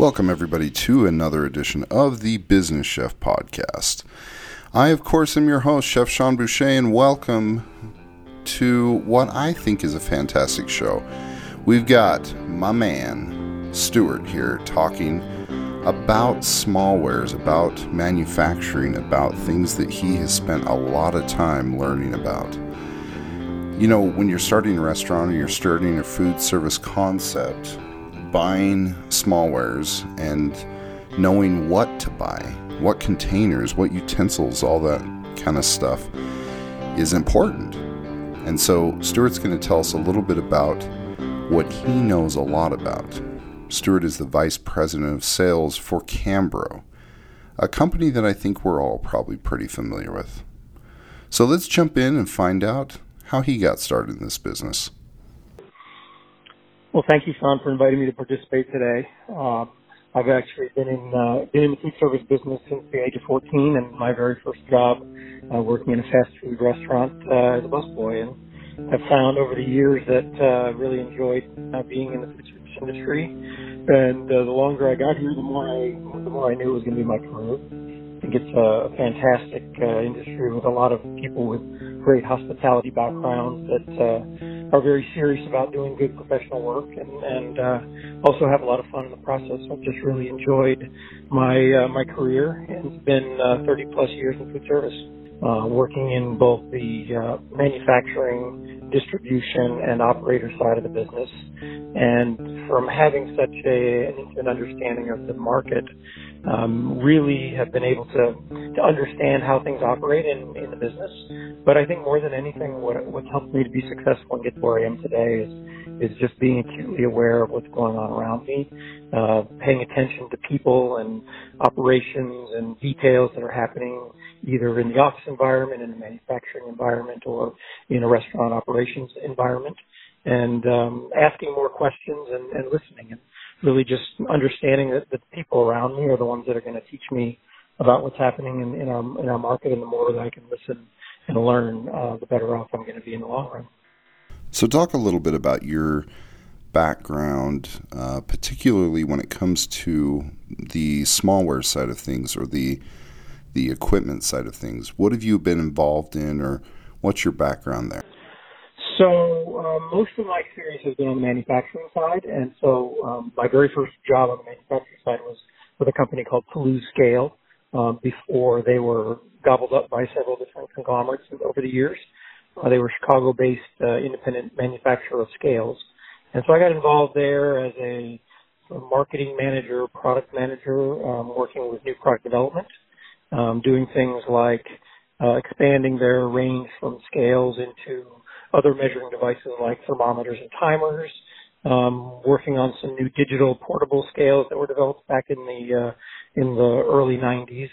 Welcome, everybody, to another edition of the Business Chef Podcast. I, of course, am your host, Chef Sean Boucher, and welcome to what I think is a fantastic show. We've got my man, Stuart, here talking about smallwares, about manufacturing, about things that he has spent a lot of time learning about. You know, when you're starting a restaurant or you're starting a food service concept, buying smallwares and knowing what to buy, what containers, what utensils, all that kind of stuff is important. And so Stuart's going to tell us a little bit about what he knows a lot about. Stuart is the vice president of sales for Cambro, a company that I think we're all probably pretty familiar with. So let's jump in and find out how he got started in this business. Well, thank you, Sean, for inviting me to participate today. Uh, I've actually been in uh, been in the food service business since the age of 14, and my very first job uh, working in a fast food restaurant uh, as a busboy, and I've found over the years that uh, really enjoyed uh, being in the food service industry. And uh, the longer I got here, the more I the more I knew it was going to be my career. I think it's a fantastic uh, industry with a lot of people with great hospitality backgrounds that uh, are very serious about doing good professional work and, and uh, also have a lot of fun in the process. I've just really enjoyed my uh, my career and it's been uh, 30 plus years in food service, uh, working in both the uh, manufacturing, distribution, and operator side of the business. And from having such a, an understanding of the market, um, really have been able to to understand how things operate in, in the business. But I think more than anything, what what's helped me to be successful and get to where I am today is is just being acutely aware of what's going on around me, uh, paying attention to people and operations and details that are happening either in the office environment, in the manufacturing environment, or in a restaurant operations environment, and um, asking more questions and, and listening. And really just understanding that the people around me are the ones that are going to teach me about what's happening in, in our in our market, and the more that I can listen and learn, uh, the better off I'm going to be in the long run. So, talk a little bit about your background, uh, particularly when it comes to the smallware side of things or the the equipment side of things. What have you been involved in, or what's your background there? So um, most of my experience has been on the manufacturing side, and so um, my very first job on the manufacturing side was with a company called Pelouze Scale um, before they were gobbled up by several different conglomerates over the years. Uh, they were Chicago-based uh, independent manufacturer of scales, and so I got involved there as a, marketing manager, product manager, um, working with new product development, um, doing things like uh, expanding their range from scales into other measuring devices like thermometers and timers, um, working on some new digital portable scales that were developed back in the uh, in the early 90s,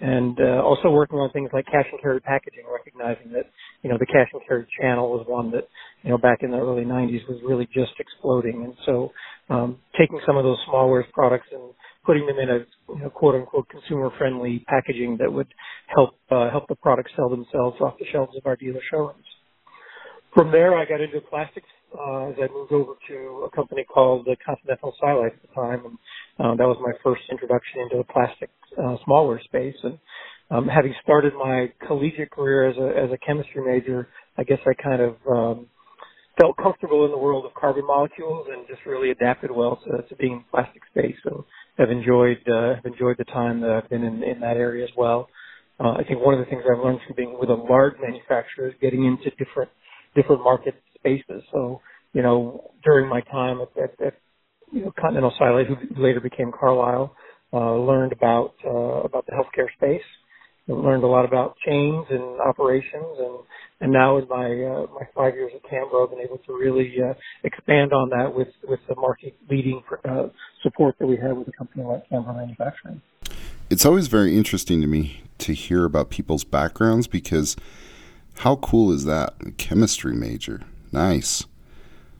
and uh, also working on things like cash and carry packaging, recognizing that you know the cash and carry channel was one that you know back in the early 90s was really just exploding, and so um, taking some of those smallwares products and putting them in a you know, quote unquote consumer friendly packaging that would help uh, help the products sell themselves off the shelves of our dealer showrooms. From there, I got into plastics uh, as I moved over to a company called the Continental Silite at the time, and uh, that was my first introduction into the plastic uh, smallware space. And um, having started my collegiate career as a as a chemistry major, I guess I kind of um, felt comfortable in the world of carbon molecules and just really adapted well to, to being in the plastic space. And have enjoyed uh, have enjoyed the time that I've been in, in that area as well. Uh, I think one of the things I've learned from being with a large manufacturer is getting into different different market spaces. So, you know, during my time at, at, at you know, Continental Silite, who later became Carlisle, uh, learned about uh, about the healthcare space. Learned a lot about chains and operations, and and now in my uh, my five years at Cambro, I've been able to really uh, expand on that with with the market leading uh, support that we have with a company like Cambro Manufacturing. it's always very interesting to me to hear about people's backgrounds because how cool is that? A chemistry major. Nice.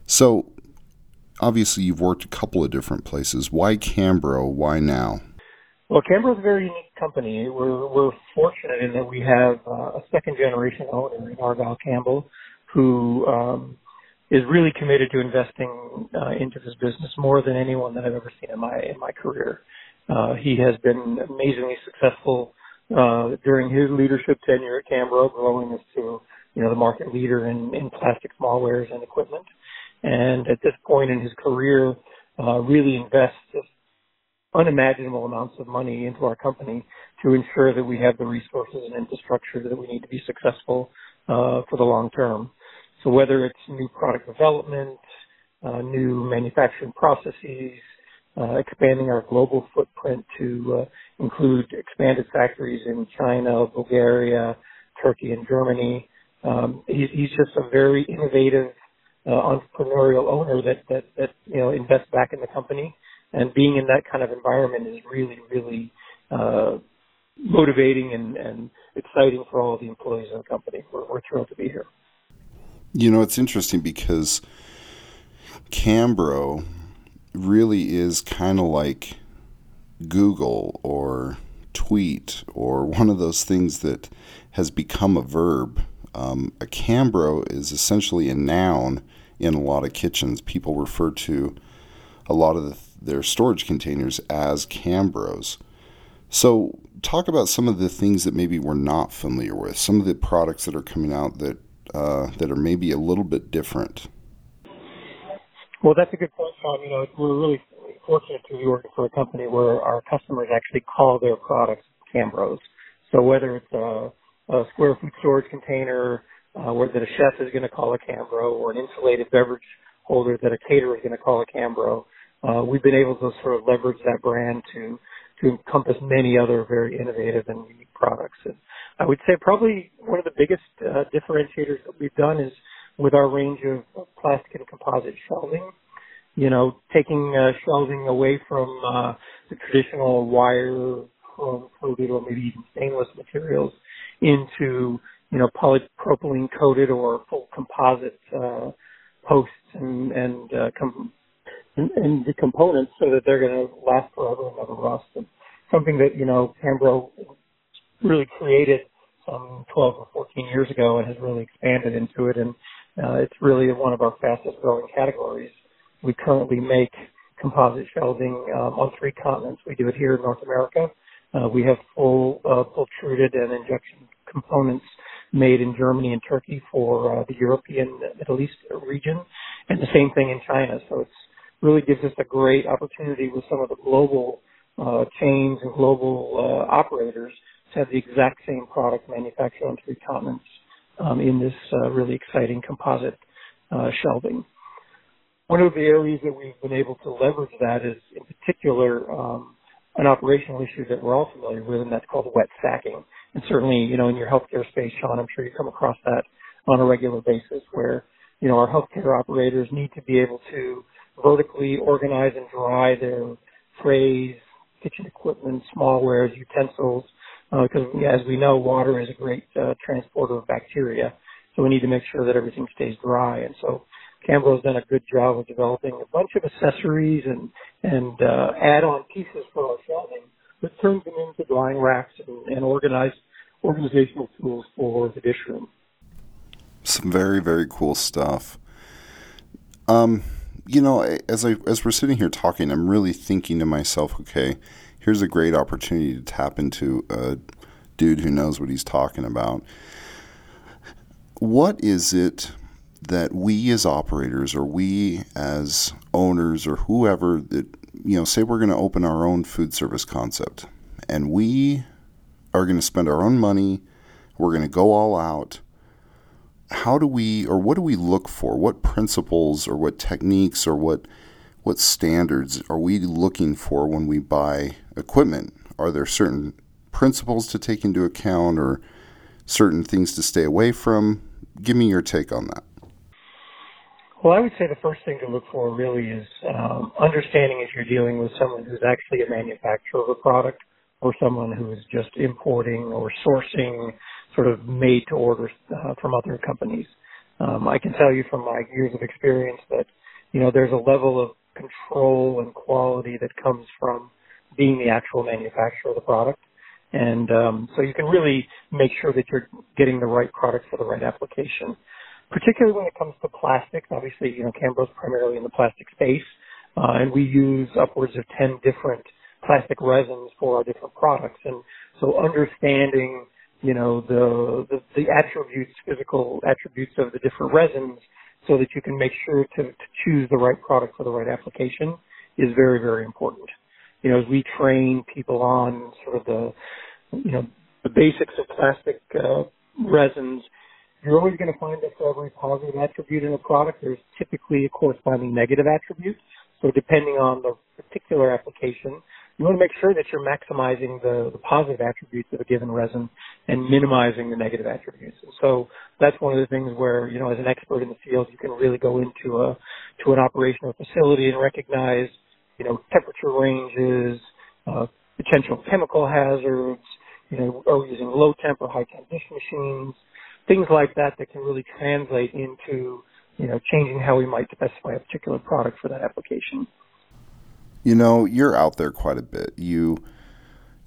So, obviously, you've worked a couple of different places. Why Cambro? Why now? Well, Cambro is a very unique company. We're, we're fortunate in that we have uh, a second generation owner Argyle Campbell who um, is really committed to investing uh, into this business more than anyone that I've ever seen in my in my career. Uh, he has been amazingly successful uh, during his leadership tenure at Cambro, growing us to you know the market leader in, in plastic smallwares and equipment. And at this point in his career, uh, really invests unimaginable amounts of money into our company to ensure that we have the resources and infrastructure that we need to be successful uh, for the long term. So whether it's new product development, uh, new manufacturing processes, uh, expanding our global footprint to uh, include expanded factories in China, Bulgaria, Turkey, and Germany. Um, he's, he's just a very innovative uh, entrepreneurial owner that, that that you know invests back in the company, and being in that kind of environment is really really uh, motivating and, and exciting for all the employees in the company. We're, we're thrilled to be here. You know, it's interesting because Cambro really is kind of like Google or tweet or one of those things that has become a verb. Um, a Cambro is essentially a noun in a lot of kitchens. People refer to a lot of the, their storage containers as Cambros. So, talk about some of the things that maybe we're not familiar with, some of the products that are coming out that uh, that are maybe a little bit different? Well, that's a good point, Sean. You know, we're really fortunate to be working for a company where our customers actually call their products Cambros. So whether it's a, a square foot storage container, uh, that a chef is going to call a Cambro, or an insulated beverage holder that a caterer is going to call a Cambro, uh, we've been able to sort of leverage that brand to to encompass many other very innovative and unique products. And I would say probably one of the biggest uh, differentiators that we've done is with our range of plastic and composite shelving. You know, taking uh, shelving away from uh, the traditional wire coated or maybe even stainless materials into you know polypropylene coated or full composite uh, posts and and, uh, com- and and the components so that they're going to last forever and never rust. And something that you know Cambro really created some 12 or 14 years ago and has really expanded into it. And uh, it's really one of our fastest growing categories. We currently make composite shelving um, on three continents. We do it here in North America. Uh, we have full uh, pultruded and injection components made in Germany and Turkey for uh, the European Middle East region, and the same thing in China. So it really gives us a great opportunity with some of the global uh, chains and global uh, operators to have the exact same product manufactured on three continents um, in this uh, really exciting composite uh, shelving. One of the areas that we've been able to leverage that is, in particular, um, an operational issue that we're all familiar with, and that's called wet stacking. And certainly, you know, in your healthcare space, Sean, I'm sure you come across that on a regular basis, where you know our healthcare operators need to be able to vertically organize and dry their trays, kitchen equipment, smallwares, utensils, because uh, as we know, water is a great uh, transporter of bacteria. So we need to make sure that everything stays dry. And so Cambro has done a good job of developing a bunch of accessories and and uh, add-on pieces for our shelving that turns them into drying racks and, and organized organizational tools for the dish room. Some very very cool stuff. Um, you know, as I as we're sitting here talking, I'm really thinking to myself, okay, here's a great opportunity to tap into a dude who knows what he's talking about. What is it that we as operators or we as owners or whoever that you know say we're going to open our own food service concept and we are going to spend our own money, we're going to go all out. How do we or what do we look for? What principles or what techniques or what what standards are we looking for when we buy equipment? Are there certain principles to take into account or certain things to stay away from? Give me your take on that. Well, I would say the first thing to look for really is um, understanding if you're dealing with someone who's actually a manufacturer of a product or someone who is just importing or sourcing sort of made to order uh, from other companies. Um, I can tell you from my years of experience that, you know, there's a level of that comes from being the actual manufacturer of the product. And um, so you can really make sure that you're getting the right product for the right application. Particularly when it comes to plastics, obviously, you know, Cambro's primarily in the plastic space, uh, and we use upwards of 10 different plastic resins for our different products. And so understanding, you know, the, the, the attributes, physical attributes of the different resins so that you can make sure to, to choose the right product for the right application is very, very important. You know, as we train people on sort of the, you know, the basics of plastic uh, resins, you're always going to find that for every positive attribute in a product, there's typically a corresponding negative attribute. So depending on the particular application, you want to make sure that you're maximizing the, the positive attributes of a given resin and minimizing the negative attributes. And so that's one of the things where, you know, as an expert in the field, you can really go into a, to an operational facility and recognize, you know, temperature ranges, uh, potential chemical hazards, you know, we using low temp or high temp dish machines, things like that that can really translate into, you know, changing how we might specify a particular product for that application. You know, you're out there quite a bit. You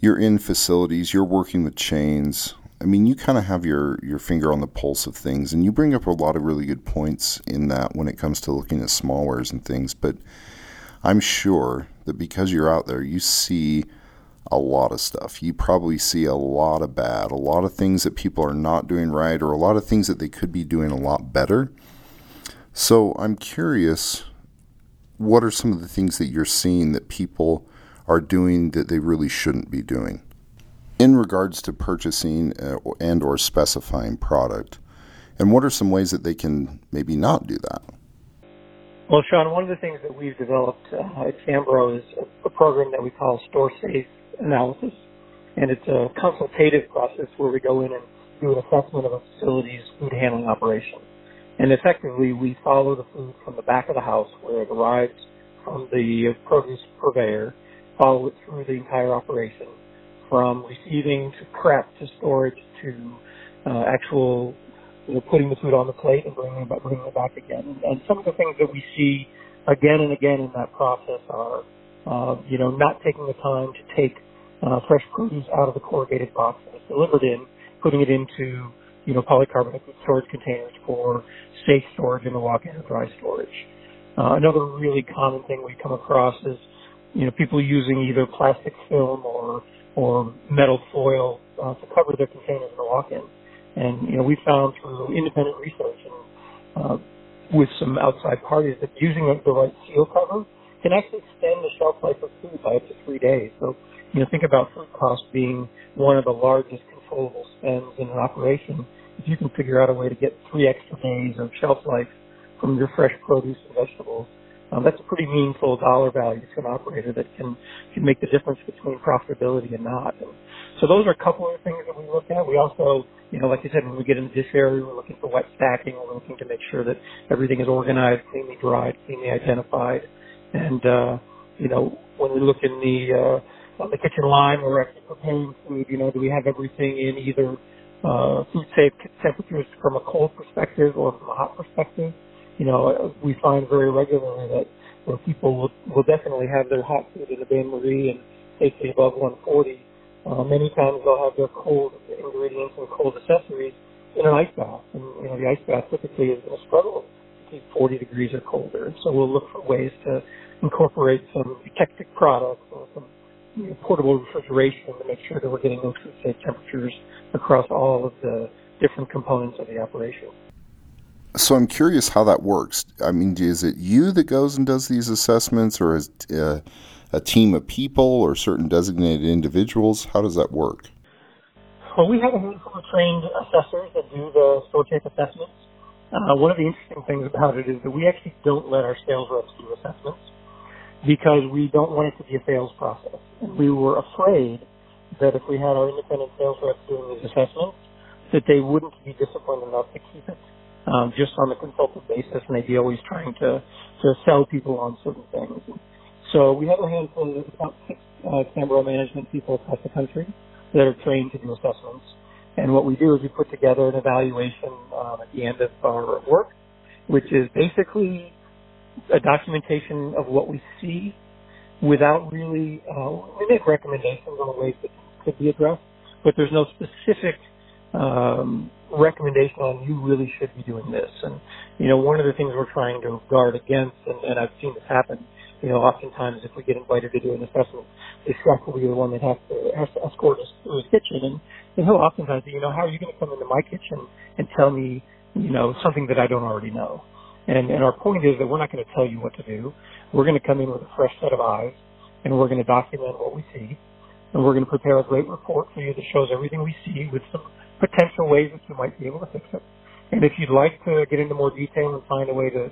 you're in facilities, you're working with chains. I mean, you kind of have your, your finger on the pulse of things, and you bring up a lot of really good points in that when it comes to looking at smallwares and things. But I'm sure that because you're out there, you see a lot of stuff. You probably see a lot of bad, a lot of things that people are not doing right, or a lot of things that they could be doing a lot better. So I'm curious what are some of the things that you're seeing that people are doing that they really shouldn't be doing in regards to purchasing uh, and or specifying product and what are some ways that they can maybe not do that well sean one of the things that we've developed uh, at cambro is a, a program that we call store safe analysis. And it's a consultative process where we go in and do an assessment of a facility's food handling operation. And effectively, we follow the food from the back of the house where it arrives from the produce purveyor, follow it through the entire operation, from receiving to prep to storage to uh, actual you know, putting the food on the plate and bringing it, back, bringing it back again. And, and some of the things that we see again and again in that process are, uh, you know, not taking the time to take uh, fresh produce out of the corrugated box that it's delivered in, putting it into you know, polycarbonate storage containers for safe storage in the walk-in or dry storage. Uh, another really common thing we come across is, you know, people using either plastic film or or metal foil uh, to cover their containers in the walk-in. And you know, we found through independent research and uh, with some outside parties that using the right seal cover can actually extend the shelf life of food by up to three days. So, you know, think about food cost being one of the largest controllable spends in an operation if you can figure out a way to get three extra days of shelf life from your fresh produce and vegetables, um, that's a pretty meaningful dollar value to an operator that can can make the difference between profitability and not. And so those are a couple of things that we look at. We also, you know, like you said, when we get into this area, we're looking for wet stacking. We're looking to make sure that everything is organized, cleanly dried, cleanly identified, and uh, you know, when we look in the uh, on the kitchen line, we're actually preparing food. You know, do we have everything in either uh, food safe temperatures from a cold perspective or from a hot perspective. You know, we find very regularly that where people will, will definitely have their hot food in a bain marie and safely above 140. Uh, many times they'll have their cold ingredients and cold accessories in an ice bath. And, you know, the ice bath typically is going to struggle to keep 40 degrees or colder. So we'll look for ways to incorporate some eutectic products or some you know, portable refrigeration to make sure that we're getting those food safe temperatures across all of the different components of the operation. So I'm curious how that works. I mean, is it you that goes and does these assessments, or is uh, a team of people or certain designated individuals? How does that work? Well, we have a handful of trained assessors that do the store safe assessments. Uh, one of the interesting things about it is that we actually don't let our sales reps do assessments because we don't want it to be a sales process. And we were afraid that if we had our independent sales reps doing these assessments, that they wouldn't be disciplined enough to keep it um, just on a consultative basis, and they'd be always trying to to sell people on certain things. So we have a handful of about six uh, management people across the country that are trained to do assessments. And what we do is we put together an evaluation um, at the end of our work, which is basically a documentation of what we see without really, uh, we make recommendations on ways that could be addressed, but there's no specific um, recommendation on you really should be doing this. And, you know, one of the things we're trying to guard against, and, and I've seen this happen, you know, oftentimes if we get invited to do an assessment, the chef will be the one that has to, has to escort us through his kitchen. And, and he'll oftentimes say, you know, how are you going to come into my kitchen and tell me, you know, something that I don't already know? And, and our point is that we're not going to tell you what to do. We're going to come in with a fresh set of eyes, and we're going to document what we see, and we're going to prepare a great report for you that shows everything we see with some potential ways that you might be able to fix it. And if you'd like to get into more detail and find a way to,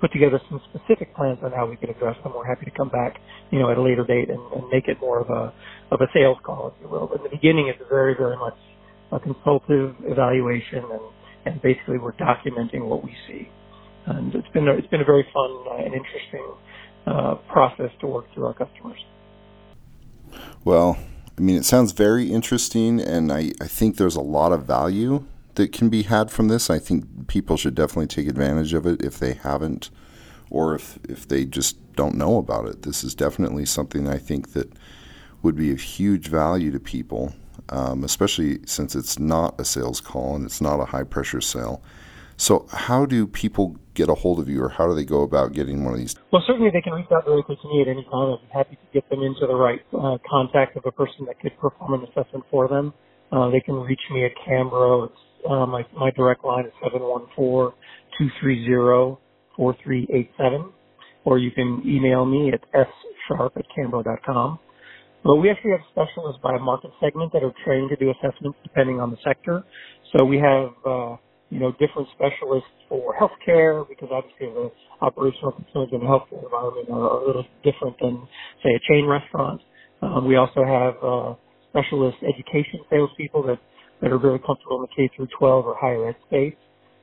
put together some specific plans on how we can address them, we're happy to come back, you know, at a later date and, and make it more of a of a sales call, if you will. But in the beginning, it's very, very much a consultative evaluation, and, and basically we're documenting what we see. And it's been a, it's been a very fun and interesting uh, process to work through our customers. Well, I mean, it sounds very interesting, and I, I think there's a lot of value that can be had from this. I think people should definitely take advantage of it if they haven't, or if, if they just don't know about it. This is definitely something I think that would be of huge value to people, um, especially since it's not a sales call and it's not a high pressure sale. So, how do people get a hold of you, or how do they go about getting one of these? Well, certainly they can reach out directly to me at any time. Be happy to get them into the right uh, contact of a person that could perform an assessment for them. Uh, they can reach me at Cambro. It's, uh, my, my direct line is 714-230-4387. Or you can email me at ssharp at cambro.com. But we actually have specialists by market segment that are trained to do assessments depending on the sector. So we have, uh, you know, different specialists for healthcare because obviously the operational concerns in the healthcare environment are a little different than, say, a chain restaurant. Um, we also have uh, specialist education salespeople that, that are very comfortable in the K through 12 or higher ed space,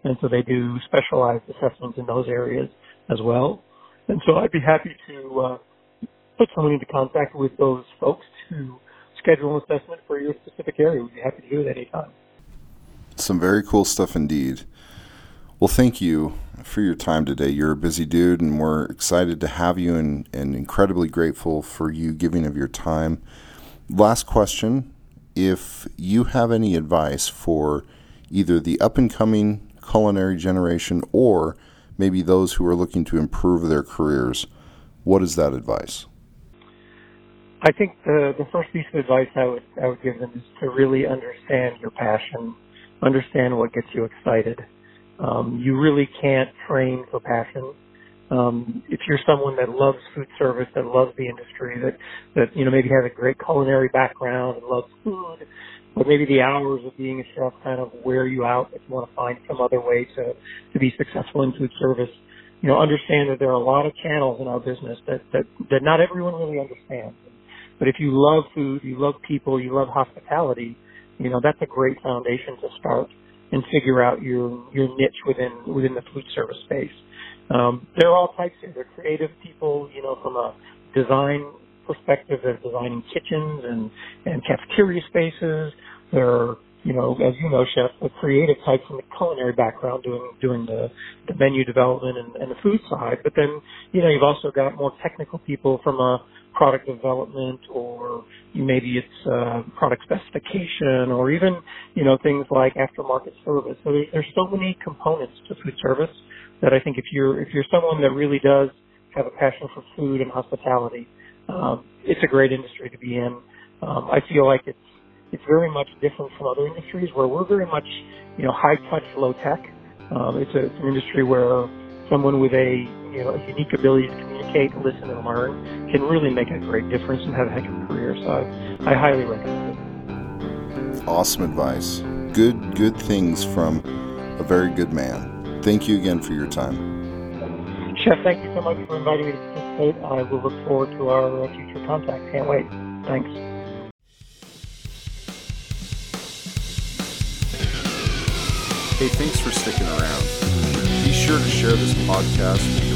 and so they do specialized assessments in those areas as well. And so I'd be happy to uh, put someone into contact with those folks to schedule an assessment for your specific area. We'd be happy to do it anytime. Some very cool stuff indeed. Well, thank you for your time today. You're a busy dude, and we're excited to have you and, and incredibly grateful for you giving of your time. Last question If you have any advice for either the up and coming culinary generation or maybe those who are looking to improve their careers, what is that advice? I think the the first piece of advice I would I would give them is to really understand your passion, understand what gets you excited. Um, you really can't train for passion. Um, if you're someone that loves food service, that loves the industry, that that you know maybe has a great culinary background and loves food, but maybe the hours of being a chef kind of wear you out. If you want to find some other way to to be successful in food service, you know, understand that there are a lot of channels in our business that that that not everyone really understands. But if you love food, you love people, you love hospitality, you know, that's a great foundation to start and figure out your your niche within within the food service space. Um, there are all types here. They're creative people, you know, from a design perspective. They're designing kitchens and and cafeteria spaces. They're you know, as you know, chef, the creative type from the culinary background doing doing the, the menu development and, and the food side. But then, you know, you've also got more technical people from a product development or maybe it's uh, product specification or even, you know, things like aftermarket service. So there's, so many components to food service that I think if you're, if you're someone that really does have a passion for food and hospitality, um, it's a great industry to be in. Um, I feel like it's, it's very much different from other industries where we're very much, you know, high touch, low tech. Um, it's, a, it's an industry where someone with a you know a unique ability to communicate, listen, and learn can really make a great difference and have a heck of a career. So I, I highly recommend it. Awesome advice. Good good things from a very good man. Thank you again for your time. Chef, thank you so much for inviting me to participate. I will look forward to our uh, future contact. Can't wait. Thanks. Hey, thanks for sticking around Be sure to share this podcast with your